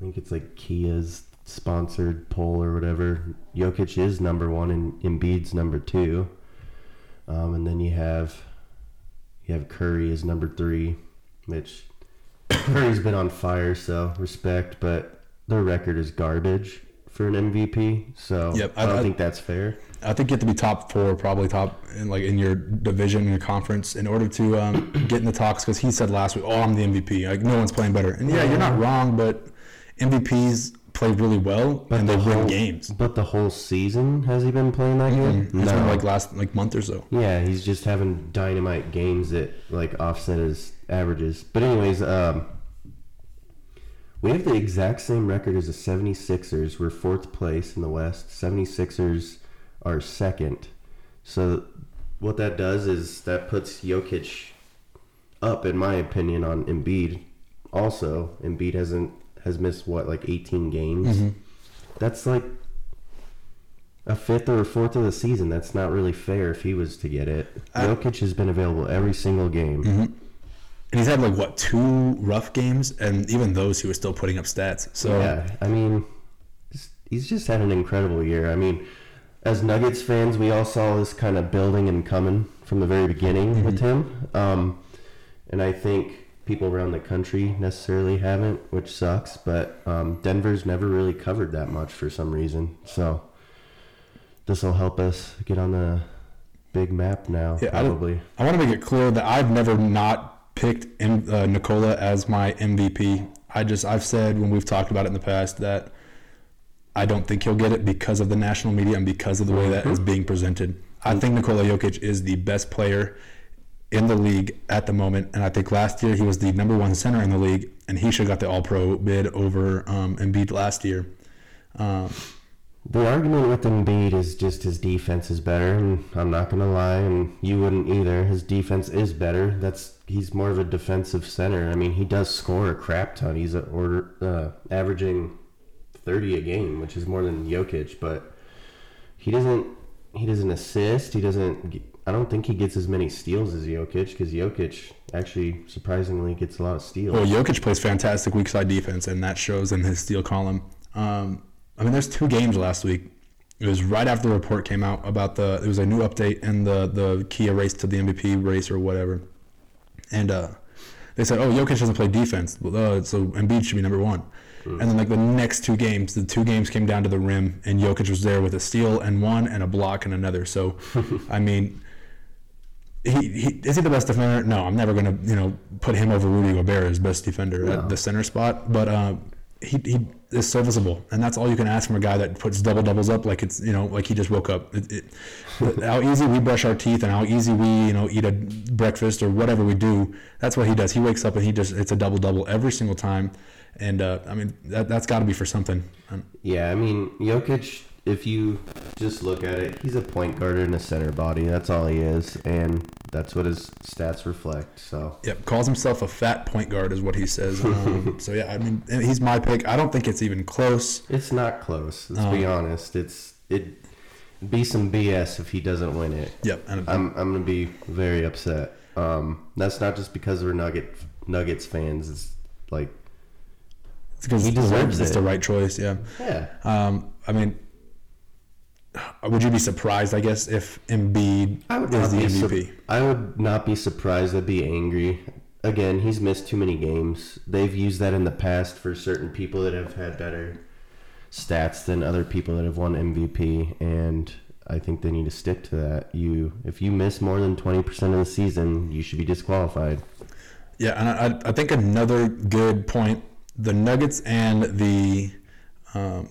I think it's like Kia's sponsored poll or whatever. Jokic is number one and Embiid's number two. Um, and then you have you have Curry is number three, which Curry's been on fire, so respect, but their record is garbage for an MVP. So Yep, I I- don't I- think that's fair. I think you have to be top four, probably top in like in your division, in your conference, in order to um, get in the talks. Because he said last week, "Oh, I'm the MVP. Like no one's playing better." And yeah, you're not wrong, but MVPs play really well and they the win whole- games. But the whole season has he been playing that It's good? been like last like month or so. Yeah, he's just having dynamite games that like offset his averages. But anyways, um, we have the exact same record as the 76ers. We're fourth place in the West. 76ers are second. So what that does is that puts Jokic up, in my opinion, on Embiid also Embiid hasn't has missed what like 18 games. Mm-hmm. That's like a fifth or a fourth of the season. That's not really fair if he was to get it. I- Jokic has been available every single game. Mm-hmm. And he's had like what two rough games, and even those he was still putting up stats. So Yeah, I mean, he's just had an incredible year. I mean, as Nuggets fans, we all saw this kind of building and coming from the very beginning with him. Um, and I think people around the country necessarily haven't, which sucks. But um, Denver's never really covered that much for some reason. So this will help us get on the big map now, Yeah, I probably. I want to make it clear that I've never not picked M- uh, Nikola as my MVP. I just I've said when we've talked about it in the past that I don't think he'll get it because of the national media and because of the way that is being presented. I think Nikola Jokic is the best player in the league at the moment, and I think last year he was the number one center in the league, and he should have got the All Pro bid over um, Embiid last year. Um, The argument with Embiid is just his defense is better, and I'm not gonna lie, and you wouldn't either. His defense is better. That's he's more of a defensive center. I mean, he does score a crap ton. He's a order uh, averaging 30 a game, which is more than Jokic, but he doesn't he doesn't assist. He doesn't. I don't think he gets as many steals as Jokic because Jokic actually surprisingly gets a lot of steals. Well, Jokic plays fantastic weak side defense, and that shows in his steal column. Um, I mean, there's two games last week. It was right after the report came out about the. It was a new update in the the Kia race to the MVP race or whatever, and uh, they said, "Oh, Jokic doesn't play defense, uh, so Embiid should be number one." And then like the next two games, the two games came down to the rim, and Jokic was there with a steal and one, and a block and another. So, I mean, he, he is he the best defender? No, I'm never gonna you know put him over Rudy Gobert as best defender No. at the center spot. But uh, he he is serviceable, and that's all you can ask from a guy that puts double doubles up like it's you know like he just woke up. It, it, how easy we brush our teeth and how easy we you know eat a breakfast or whatever we do. That's what he does. He wakes up and he just it's a double double every single time, and uh, I mean that that's got to be for something. Um, Yeah, I mean, Jokic, if you just look at it, he's a point guard in a center body. That's all he is, and that's what his stats reflect. So, Yep, calls himself a fat point guard is what he says. Um, so yeah, I mean he's my pick. I don't think it's even close. it's not close. Let's be Um, honest. It's it'd be some BS if he doesn't win it. Yep, and I'm I'm gonna be very upset. Um, that's not just because we're Nugget Nuggets fans. It's like, because he it's the right- deserves it's it. the right choice. Yeah. yeah, Um, I mean, would you be surprised? I guess if Embiid I would is the MVP. I would not be surprised. I'd be angry. Again, he's missed too many games. They've used that in the past for certain people that have had better stats than other people that have won MVP, and I think they need to stick to that. You, if you miss more than twenty percent of the season, you should be disqualified. Yeah, and I, I think another good point: the Nuggets and the um,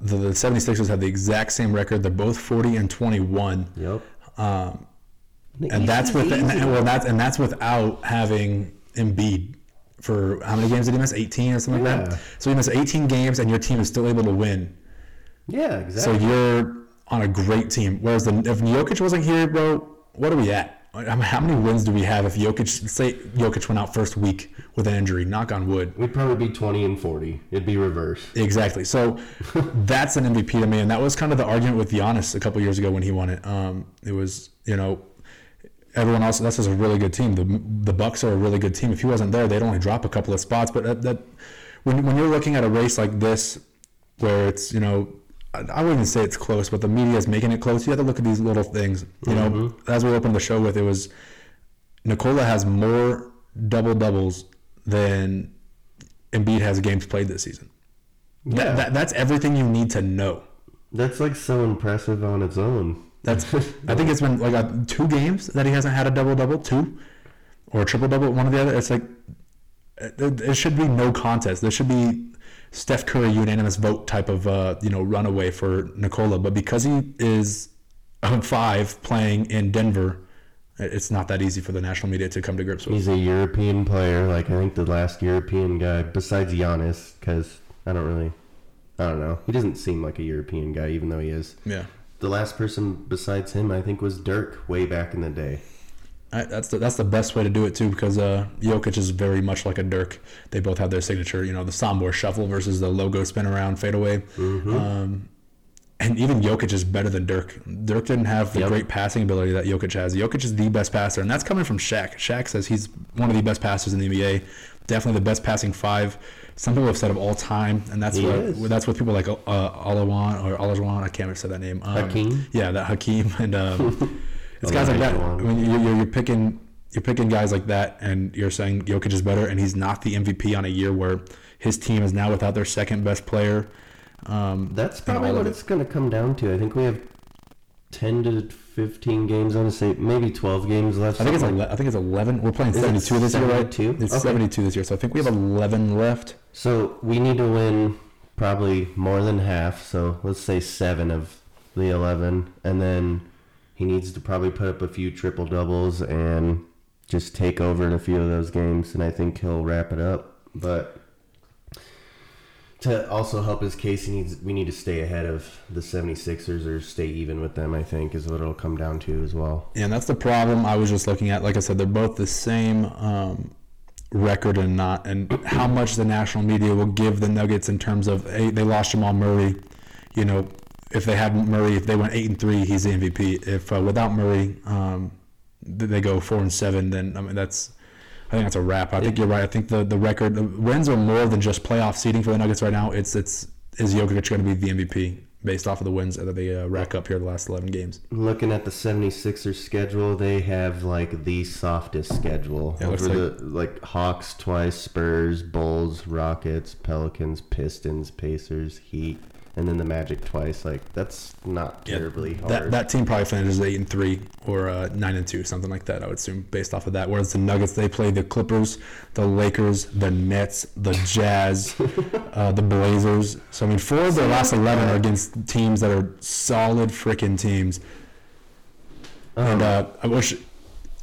the, the 76ers have the exact same record. They're both 40 and 21. Yep. Um, and that's with and, well that's and that's without having Embiid for how many games did he miss? 18 or something like that. So he missed 18 games, and your team is still able to win. yeah, exactly. So you're on a great team. Whereas the, if Jokic wasn't here, bro, what are we at? I mean, how many wins do we have if Jokic say Jokic went out first week with an injury? Knock on wood. We'd probably be twenty and forty. It'd be reverse. Exactly. So that's an MVP to me, and that was kind of the argument with Giannis a couple years ago when he won it. Um, it was you know everyone else. That's just a really good team. The the Bucks are a really good team. If he wasn't there, they'd only drop a couple of spots. But that, that when when you're looking at a race like this, where it's you know. I wouldn't even say it's close, but the media is making it close. You have to look at these little things. You know, as we opened the show with, it was Nikola has more double doubles than Embiid has games played this season. Yeah. that, that's everything you need to know. That's like so impressive on its own. That's I think it's been like uh, two games that he hasn't had a double double, two or a triple double, one or the other. It's like it, it should be no contest. There should be Steph Curry unanimous vote type of uh, you know runaway for Nikola, but because he is five playing in Denver, it's not that easy for the national media to come to grips with. He's a European player, like I think the last European guy besides Giannis, because I don't really, I don't know. He doesn't seem like a European guy, even though he is. Yeah. The last person besides him, I think, was Dirk way back in the day. I, that's the that's the best way to do it too because uh, Jokic is very much like a Dirk. They both have their signature, you know, the Sombor shuffle versus the logo spin around fadeaway. Mm-hmm. Um, and even Jokic is better than Dirk. Dirk didn't have the Yep. great passing ability that Jokic has. Jokic is the best passer, and that's coming from Shaq. Shaq says he's one of the best passers in the NBA, definitely the best passing five. Some people have said of all time, and that's He what is. that's what people like uh, Olajuwon or Olajuwon. I can't remember say that name. Um, Hakeem? Yeah, that Hakeem and um, it's guys like that. Olajuwon. When you're, you're, picking you're picking guys like that, and you're saying Jokic is better, and he's not the MVP on a year where his team is now without their second best player. Um, That's probably what it. it's going to come down to. I think we have 10 to 15 games. I want to say maybe 12 games left. I think it's something ele- I think it's eleven. We're playing seventy two this year, right? 72? It's Okay. seventy two this year, so I think we have eleven left. So we need to win probably more than half. So let's say seven of the 11. And then he needs to probably put up a few triple doubles and just take over in a few of those games. And I think he'll wrap it up. But to also help his case, he needs we need to stay ahead of the 76ers or stay even with them, I think, is what it'll come down to as well. And that's the problem I was just looking at. Like I said, they're both the same um, record and not, and how much the national media will give the Nuggets in terms of hey, they lost Jamal Murray. You know, if they had Murray, if they went eight and three, he's the MVP. If uh, without Murray, um, they go four and seven, then I mean that's. I think that's a wrap. I think you're right. I think the, the record the wins are more than just playoff seeding for the Nuggets right now. It's it's is Jokic going to be the MVP based off of the wins that they uh, rack up here the last 11 games. Looking at the 76ers schedule, they have like the softest schedule. Yeah, Over the like Hawks twice, Spurs, Bulls, Rockets, Pelicans, Pistons, Pacers, Heat, and then the Magic twice. Like that's not Yeah, terribly hard. That that team probably finishes eight and three or uh, nine and two, something like that. I would assume based off of that. Whereas the Nuggets, they play the Clippers, the Lakers, the Nets, the Jazz, uh, the Blazers. So I mean, four of their last eleven are against teams that are solid freaking teams. And uh, I wish,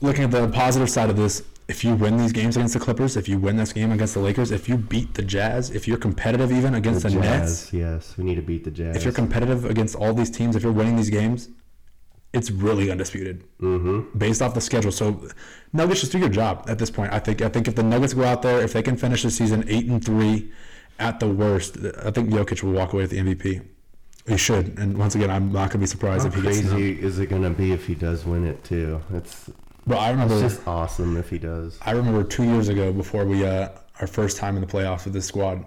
looking at the positive side of this, if you win these games against the Clippers, if you win this game against the Lakers, if you beat the Jazz, if you're competitive even against the, the Nets, yes, we need to beat the Jazz. if you're competitive against all these teams, if you're winning these games, it's really undisputed mm-hmm. based off the schedule. So Nuggets just do your job at this point. I think. I think if the Nuggets go out there, if they can finish the season eight and three, at the worst, I think Jokic will walk away with the MVP. He should. And once again, I'm not going to be surprised How if he gets crazy it. is it gonna be if he does win it too? It's But I remember. it's just awesome if he does. I remember two years ago before we uh, our first time in the playoffs with this squad,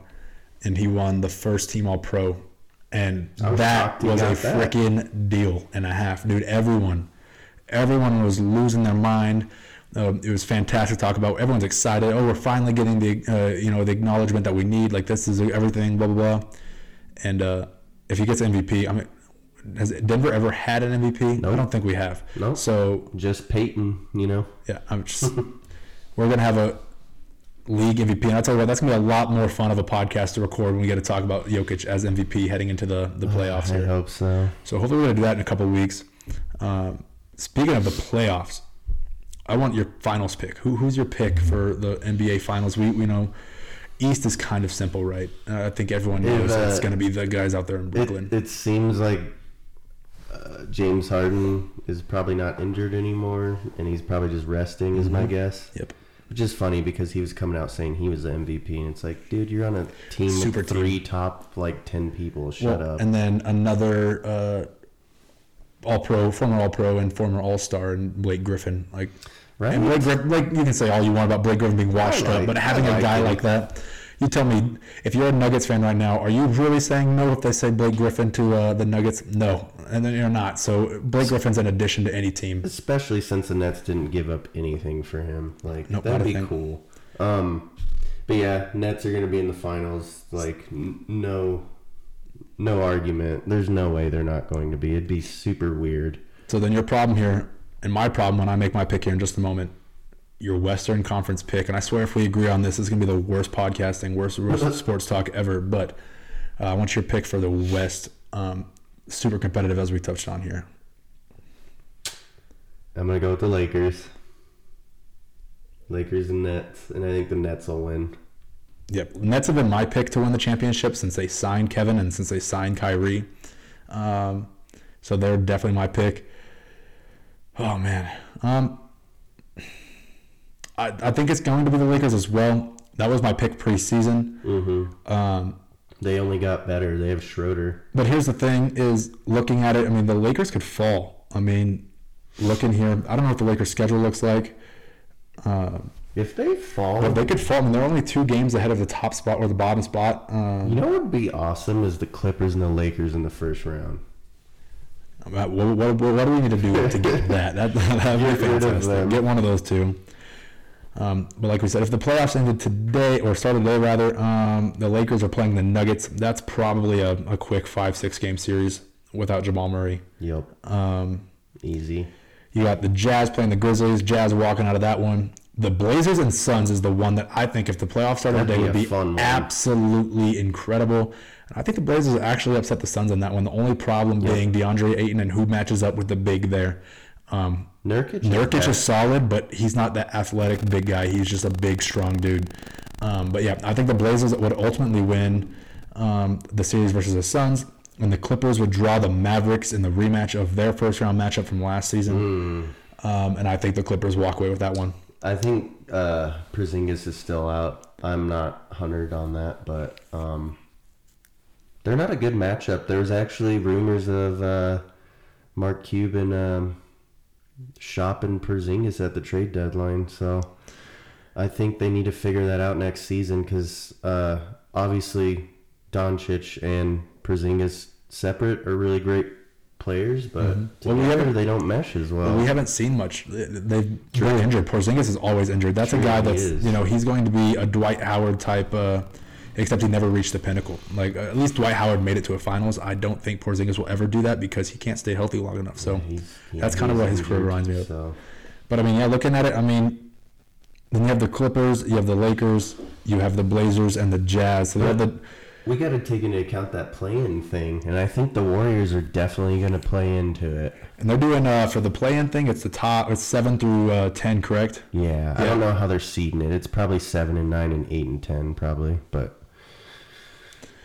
and he won the first team All Pro, and was that was a freaking deal and a half, dude. Everyone, everyone was losing their mind. Um, it was fantastic to talk about. Everyone's excited. Oh, we're finally getting the uh, you know the acknowledgement that we need. Like this is everything. Blah blah blah. And uh, if he gets MVP, I mean, has Denver ever had an MVP? Nope. I don't think we have. Nope. So Just Peyton, you know. yeah, I'm just. we're gonna have a league MVP, and I tell you what, that's gonna be a lot more fun of a podcast to record when we get to talk about Jokic as MVP heading into the the playoffs I here. hope so. So hopefully we're gonna do that in a couple of weeks. Um, speaking of the playoffs, I want your finals pick. Who who's your pick for the NBA finals? We we know East is kind of simple, right? Uh, I think everyone If, knows it's uh, gonna be the guys out there in Brooklyn. It, it seems like uh, James Harden is probably not injured anymore, and he's probably just resting, is my guess. yep. Which is funny because he was coming out saying he was the MVP, and it's like, dude, you're on a team Super with three top like ten people. Shut Well, up. And then another uh, All Pro, former All Pro, and former All Star, and Blake Griffin. Like, Right. And Blake, like you can say all you want about Blake Griffin being washed like- up, but having a guy him. like that, you tell me if you're a Nuggets fan right now, are you really saying no if they say Blake Griffin to uh, the Nuggets? No, and then you're not. So Blake Griffin's an addition to any team. Especially since the Nets didn't give up anything for him. Like Nope, that'd be cool. Um, but yeah, Nets are gonna be in the finals. Like n- no, no argument. There's no way they're not going to be. It'd be super weird. So then your problem here, and my problem when I make my pick here in just a moment, your Western Conference pick, and I swear if we agree on this, it's gonna be the worst podcasting, worst, worst sports talk ever. But uh, I want your pick for the West, um, super competitive as we touched on here. I'm gonna go with the Lakers. Lakers and Nets, and I think the Nets will win. Yep, Nets have been my pick to win the championship since they signed Kevin and since they signed Kyrie. Um, so they're definitely my pick. Oh man, um, I, I think it's going to be the Lakers as well. That was my pick preseason. Mm-hmm. Um, They only got better. They have Schroeder. but here's the thing: is looking at it. I mean, the Lakers could fall. I mean, looking here, I don't know what the Lakers' schedule looks like. Um, If they fall, but they could fall. I mean, they're only two games ahead of the top spot or the bottom spot. Um, you know what would be awesome is the Clippers and the Lakers in the first round. What, what, what, what do we need to do to get that? That would be Get rid of fantastic. Get one of those two. Um, but like we said, if the playoffs ended today or started today rather, um, the Lakers are playing the Nuggets. That's probably a, a quick five six game series without Jamal Murray. Yep, Um, easy. you got the Jazz playing the Grizzlies. Jazz walking out of that one. The Blazers and Suns is the one that I think if the playoffs started That'd today would be absolutely incredible. And I think the Blazers actually upset the Suns in that one. The only problem being DeAndre Ayton and who matches up with the big there. Um, Nurkic. Nurkic is solid, but he's not that athletic big guy. He's just a big, strong dude. Um, but yeah, I think the Blazers would ultimately win um, the series versus the Suns, and the Clippers would draw the Mavericks in the rematch of their first round matchup from last season. Um, and I think the Clippers walk away with that one. I think uh, Porzingis is still out. I'm not hundred on that, but um, they're not a good matchup. There was actually rumors of uh, Mark Cuban um, shopping Porzingis at the trade deadline. So I think they need to figure that out next season because uh, obviously Doncic and Porzingis separate are really great players, but Mhm. Well, we haven't- they don't mesh as well. we haven't seen much. They- They've really injured. Porzingis is always injured. That's True, a guy that's you know he's going to be a Dwight Howard type. Uh, except he never reached the pinnacle. Like at least Dwight Howard made it to a finals. I don't think Porzingis will ever do that because he can't stay healthy long enough. So. He's- yeah, that's kinda what his career reminds me of. So. But I mean, yeah, looking at it, I mean, then you have the Clippers, you have the Lakers, you have the Blazers, and the Jazz. So they have the We got to take into account that play-in thing, and I think the Warriors are definitely going to play into it. and they're doing uh for the play-in thing. It's the top. It's seven through uh, ten, correct? Yeah, I don't know how they're seeding it. It's probably seven and nine and eight and ten, probably. But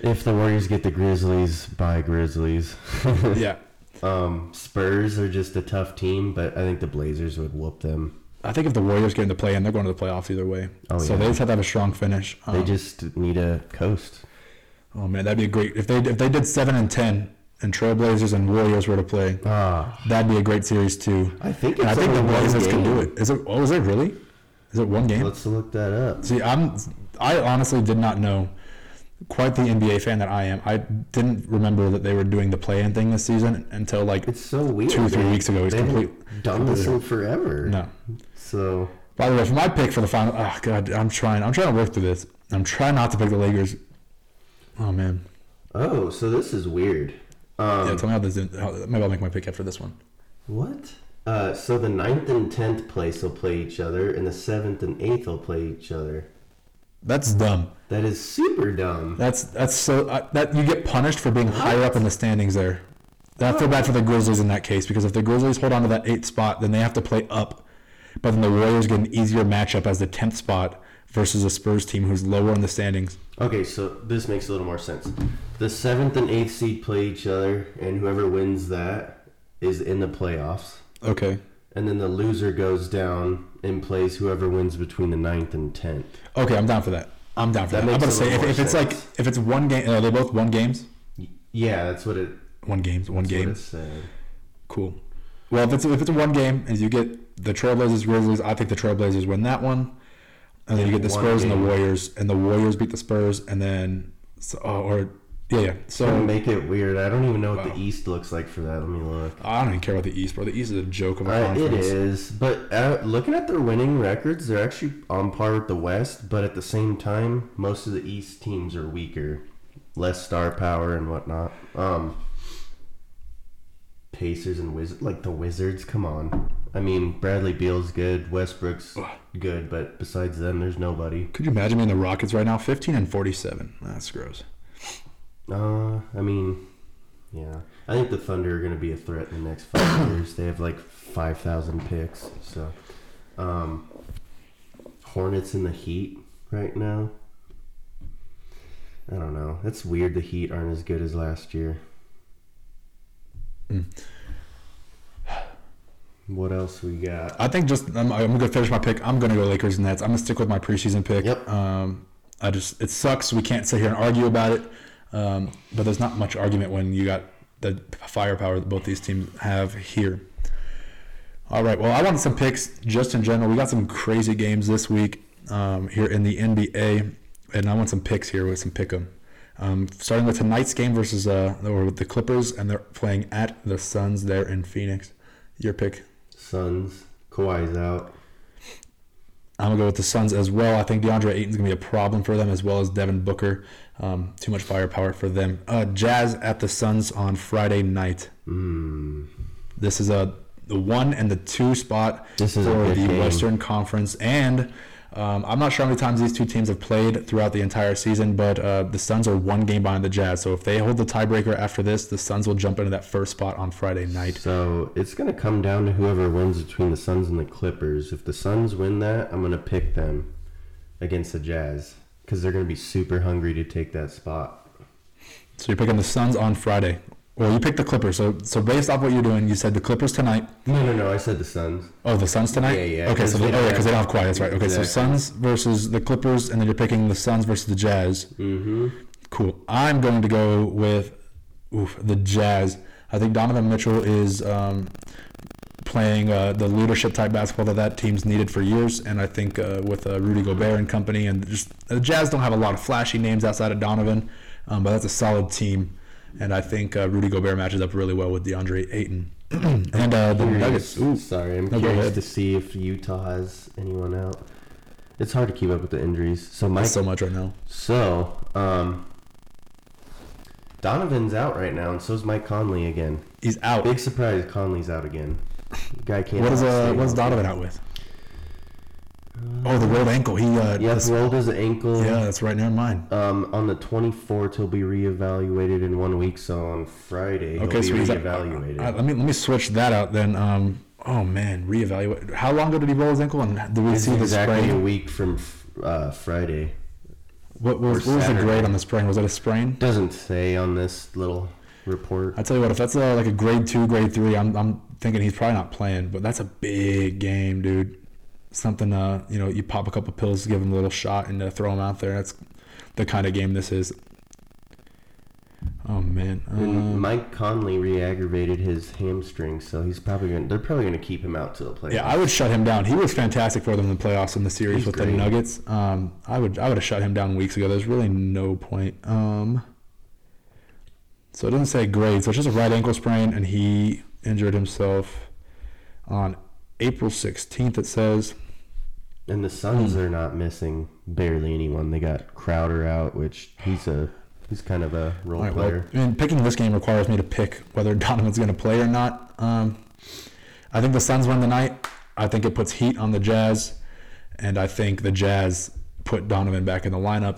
if the Warriors get the Grizzlies, by Grizzlies. yeah. um, Spurs are just a tough team, but I think the Blazers would whoop them. I think if the Warriors get into play-in, they're going to the playoffs either way. Oh, so yeah. they just have to have a strong finish. They Um, just need a coast. oh man, that'd be a great if they if they did seven and ten, and Trailblazers and Warriors were to play. Ah, That'd be a great series too. I think it's I think the Blazers can do it. Is it? Oh, is it really? Is it one game? Let's look that up. See, I'm I honestly did not know. Quite the NBA fan that I am, I didn't remember that they were doing the play-in thing this season until like It's so weird. Two or three weeks ago, haven't complete- done this in forever. no. So By the way, for my pick for the final, oh god, I'm trying. I'm trying to work through this. I'm trying not to pick the Lakers. Oh man, Oh, so this is weird. Um, yeah. Tell me how this. How, maybe I'll make my pick after this one. what? Uh, so the ninth and tenth place will play each other, and the seventh and eighth will play each other. That's dumb. That is super dumb. That's that's so uh, that you get punished for being higher up in the standings there. I feel bad for the Grizzlies in that case because if the Grizzlies hold on to that eighth spot, then they have to play up. But then the Warriors get an easier matchup as the tenth spot versus a Spurs team who's lower in the standings. Okay, so this makes a little more sense. The seventh and eighth seed play each other, and whoever wins that is in the playoffs. Okay. And then the loser goes down and plays whoever wins between the ninth and tenth. Okay, I'm down for that. I'm down for That that. I'm about to say if, if it's like if it's one game, uh, they both one games, Yeah, that's what it. one games, one game. Cool. Well, if it's if it's a one game, and you get the Trailblazers Grizzlies, I think the Trailblazers win that one, and then you get the Spurs and the. Warriors, and the Warriors beat the Spurs, and then so, uh, or yeah, yeah. So So make it weird. I don't even know what Wow. the East looks like for that. Let me look. I don't even care about the East, bro. The East is a joke of a Uh, conference. is, but uh, looking at their winning records, they're actually on par with the West. But at the same time, most of the East teams are weaker, less star power and whatnot. Um, Pacers and Wizards, like the Wizards, come on. I mean, Bradley Beal's good, Westbrook's good, but besides them, there's nobody. Could you imagine being the Rockets right now, 15 and 47? That's gross. Uh, I mean, yeah, I think the Thunder are going to be a threat in the next five years. They have like five thousand picks, so um, Hornets in the Heat right now. I don't know. It's weird. The Heat aren't as good as last year. What else we got? I think just I'm, I'm gonna finish my pick. I'm gonna go Lakers and Nets. I'm gonna stick with my preseason pick. Yep. Um, I just it sucks. We can't sit here and argue about it. Um, but there's not much argument when you got the firepower that both these teams have here. All right. Well, I wanted some picks just in general. We got some crazy games this week um, here in the NBA, and I want some picks here with some pick 'em. Um, starting with tonight's game versus uh, or with the Clippers, and they're playing at the Suns there in Phoenix. Your pick. Suns. Kawhi's out. I'm gonna go with the Suns as well. I think DeAndre Ayton's gonna be a problem for them as well as Devin Booker. Um, too much firepower for them. Uh, Jazz at the Suns on Friday night. Mm. This is a the one and the two spot This is for the game. Western Conference, and um, I'm not sure how many times these two teams have played throughout the entire season, but uh, the Suns are one game behind the Jazz. So if they hold the tiebreaker after this, the Suns will jump into that first spot on Friday night. So it's gonna come down to whoever wins between the Suns and the Clippers. If the Suns win that, I'm gonna pick them against the Jazz because they're gonna be super hungry to take that spot. So you're picking the Suns on Friday. Well, you picked the Clippers. So so based off what you're doing, you said the Clippers tonight. No, no, no. I said the Suns. Oh, the Suns tonight. Yeah, yeah, Okay, so they oh, yeah, because they don't have Kawhi. That's right. Okay, so Suns versus the Clippers, and then you're picking the Suns versus the Jazz. Mm-hmm. Cool. I'm going to go with oof, the Jazz. I think Donovan Mitchell is um, playing uh, the leadership type basketball that that team's needed for years, and I think uh, with uh, Rudy Gobert and company, and just the Jazz don't have a lot of flashy names outside of Donovan, um, but that's a solid team, and I think uh, Rudy Gobert matches up really well with DeAndre Ayton. and uh, the Nuggets. Ooh, Sorry, I'm No, curious to see if Utah has anyone out. It's hard to keep up with the injuries. So Mike, so much right now. so um, Donovan's out right now, and so's Mike Conley again. He's out. Big surprise, Conley's out again. Guy can't. What is uh what is. Donovan out with? Oh, the rolled ankle. He uh this- rolled his ankle. yeah, that's right. Never mind. Um, on the 24th, he'll be reevaluated in one week. So on Friday, he'll Okay, be so he's reevaluated. Uh, let me let me switch that out then. Um, oh man, reevaluate. How long ago did he roll his ankle? And did we it's see the exactly a week from uh, Friday. What was what was the grade on the sprain? Was it a sprain? Doesn't say on this little report. I tell you what, if that's a, like a grade two, grade three, I'm I'm thinking he's probably not playing. But that's a big game, dude. Something uh, you know, you pop a couple pills, give him a little shot, and uh, throw him out there. That's the kind of game this is. Oh man. And Um, Mike Conley re-aggravated his hamstring, so he's probably going. to They're probably going to keep him out till the playoffs. Yeah, I would shut him down. He was fantastic for them in the playoffs in the series He's with the. Nuggets. Um, I would I would have shut him down weeks ago. There's really no point. Um, so it doesn't say grade. So it's just a right ankle sprain, and he injured himself on April 16th. It says. And the. Suns are not missing barely anyone. They got Crowder out, which he's a he's kind of a role right, well, player. I mean, picking this game requires me to pick whether Donovan's going to play or not. Um, I think the Suns win the night. I think it puts heat on the Jazz, and I think the Jazz put Donovan back in the lineup.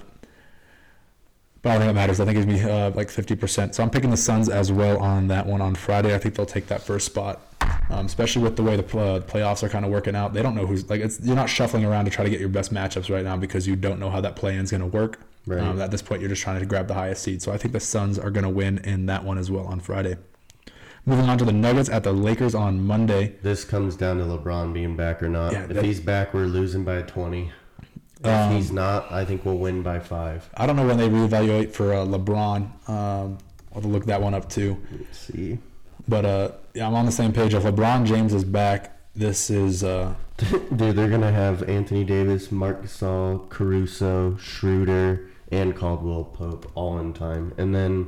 But I don't think it matters. I think it's to be uh, like 50%. So I'm picking the Suns as well on that one on Friday. I think they'll take that first spot, um, especially with the way the pl- playoffs are kind of working out. They don't know who's like it's. You're not shuffling around to try to get your best matchups right now because you don't know how that play-in is going to work. Right. Um, at this point, you're just trying to grab the highest seed. So I think the Suns are going to win in that one as well on Friday. Moving on to the Nuggets at the Lakers on Monday. This comes down to LeBron being back or not. Yeah, if that- he's back, we're losing by 20. If Um, he's not, I think we'll win by five. I don't know when they reevaluate for uh, LeBron. Um, I'll have to look that one up too. Let's see. But uh, yeah, I'm on the same page. If LeBron James is back, this is uh, Dude, they're gonna have Anthony Davis, Marc Gasol, Caruso, Schroeder, and Caldwell Pope all in time, and then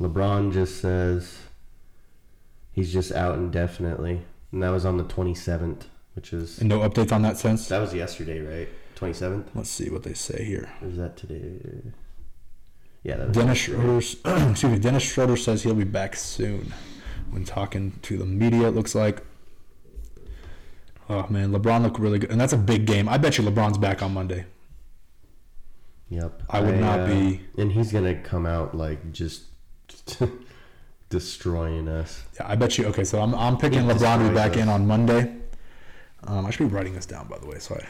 LeBron just says he's just out indefinitely, and that was on the 27th, which is And no updates on that since. that was yesterday, right? 27th, Let's see what they say here. is that today? Yeah, that was Dennis. Schroeder, excuse me, Dennis Schroeder says he'll be back soon. When talking to the media, it looks like. Oh man, LeBron looked really good, and that's a big game. I bet you LeBron's back on Monday. Yep. I would not uh, be- And he's gonna come out like just destroying us. Yeah, I bet you. Okay, so I'm, I'm picking He LeBron to be back us. in on Monday. Um, I should be writing this down, by the way, so I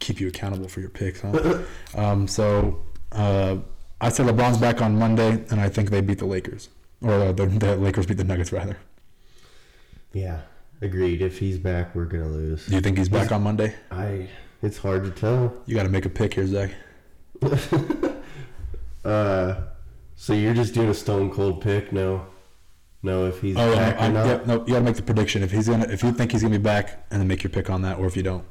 keep you accountable for your picks. Huh? um, so uh, I said LeBron's back on Monday, and I think they beat the Lakers, or uh, the, the Lakers beat the Nuggets rather. Yeah. Agreed. If he's back, we're gonna lose. Do you think he's back on Monday? I. It's hard to tell. You got to make a pick here, Zac. Uh, so you're just doing a stone cold pick? No, no. If he's Oh back or not. yeah, no. You got to make the prediction if he's gonna, if you think he's gonna be back, and then make your pick on that, or if you don't.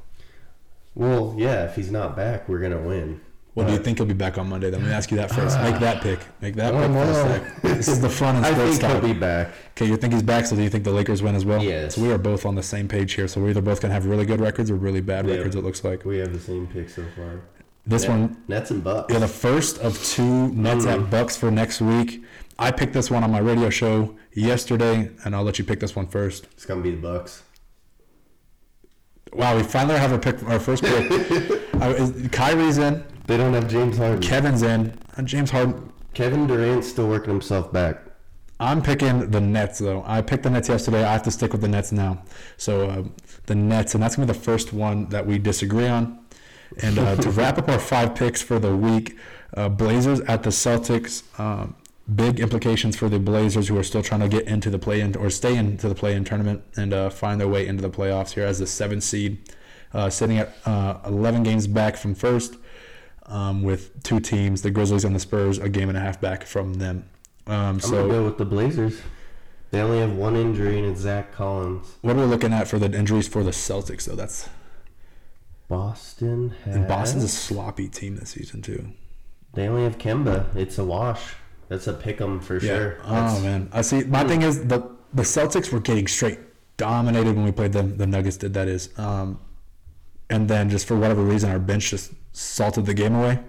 Well, yeah. If he's not back, we're gonna win. Well, do you think he'll be back on Monday? Then let me ask you that first. Make that pick. Make that I pick first. This is the fun and I sports think he'll be back. Okay, you think he's back, so do you think the Lakers win as well? Yes. So we are both on the same page here. So we're either both gonna have really good records or really bad Yeah. records. It looks like We have the same pick so far. this Net- one. Nets and Bucks. Yeah, the first of two Nets Mm. at Bucks for next week. I picked this one on my radio show yesterday, and I'll let you pick this one first. It's gonna be the Bucks. Wow, we finally have our pick, our first pick. uh, is- Kyrie's in, They don't have James Harden. Kevin's in, and James Harden. Kevin Durant's still working himself back. I'm picking the Nets though. I picked the Nets yesterday. I have to stick with the Nets now. So uh, the Nets, and that's gonna be the first one that we disagree on. And uh, to wrap up our five picks for the week, uh, Blazers at the Celtics. Um, big implications for the Blazers, who are still trying to get into the play-in or stay into the play-in tournament and uh, find their way into the playoffs here as the seventh seed, uh, sitting at uh, 11 games back from first, um, with two teams, the Grizzlies and the Spurs, a game and a half back from them. Um, I'm so. gonna go with the Blazers. They only have one injury, and it's Zach Collins. What are we looking at for the injuries for the Celtics, though? That's Boston has. and Boston's a sloppy team this season too. They only have Kemba. It's a wash. That's a pick 'em for sure. Oh man, I see. My thing is the the Celtics were getting straight dominated when we played them. The Nuggets did that is, um, and then just for whatever reason, our bench just salted the game away.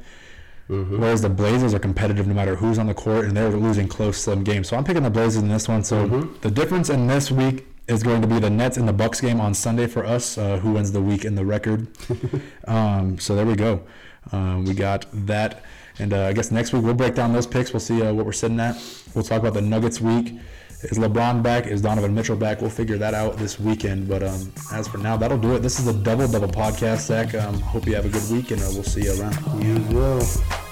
Mhm. Whereas the Blazers are competitive no matter who's on the court, and they're losing close, slim games. So I'm picking the Blazers in this one. So Mhm. the difference in this week is going to be the Nets and the Bucks game on Sunday for us. Uh, who wins the week in the record? um, so there we go. Um, we got that, and uh, I guess next week we'll break down those picks. We'll see uh, what we're sitting at. We'll talk about the Nuggets week. Is LeBron back? Is Donovan Mitchell back? We'll figure that out this weekend. But um, as for now, that'll do it. This is a double double podcast, Zac. Um, hope you have a good week, and uh, we'll see you around. You as well.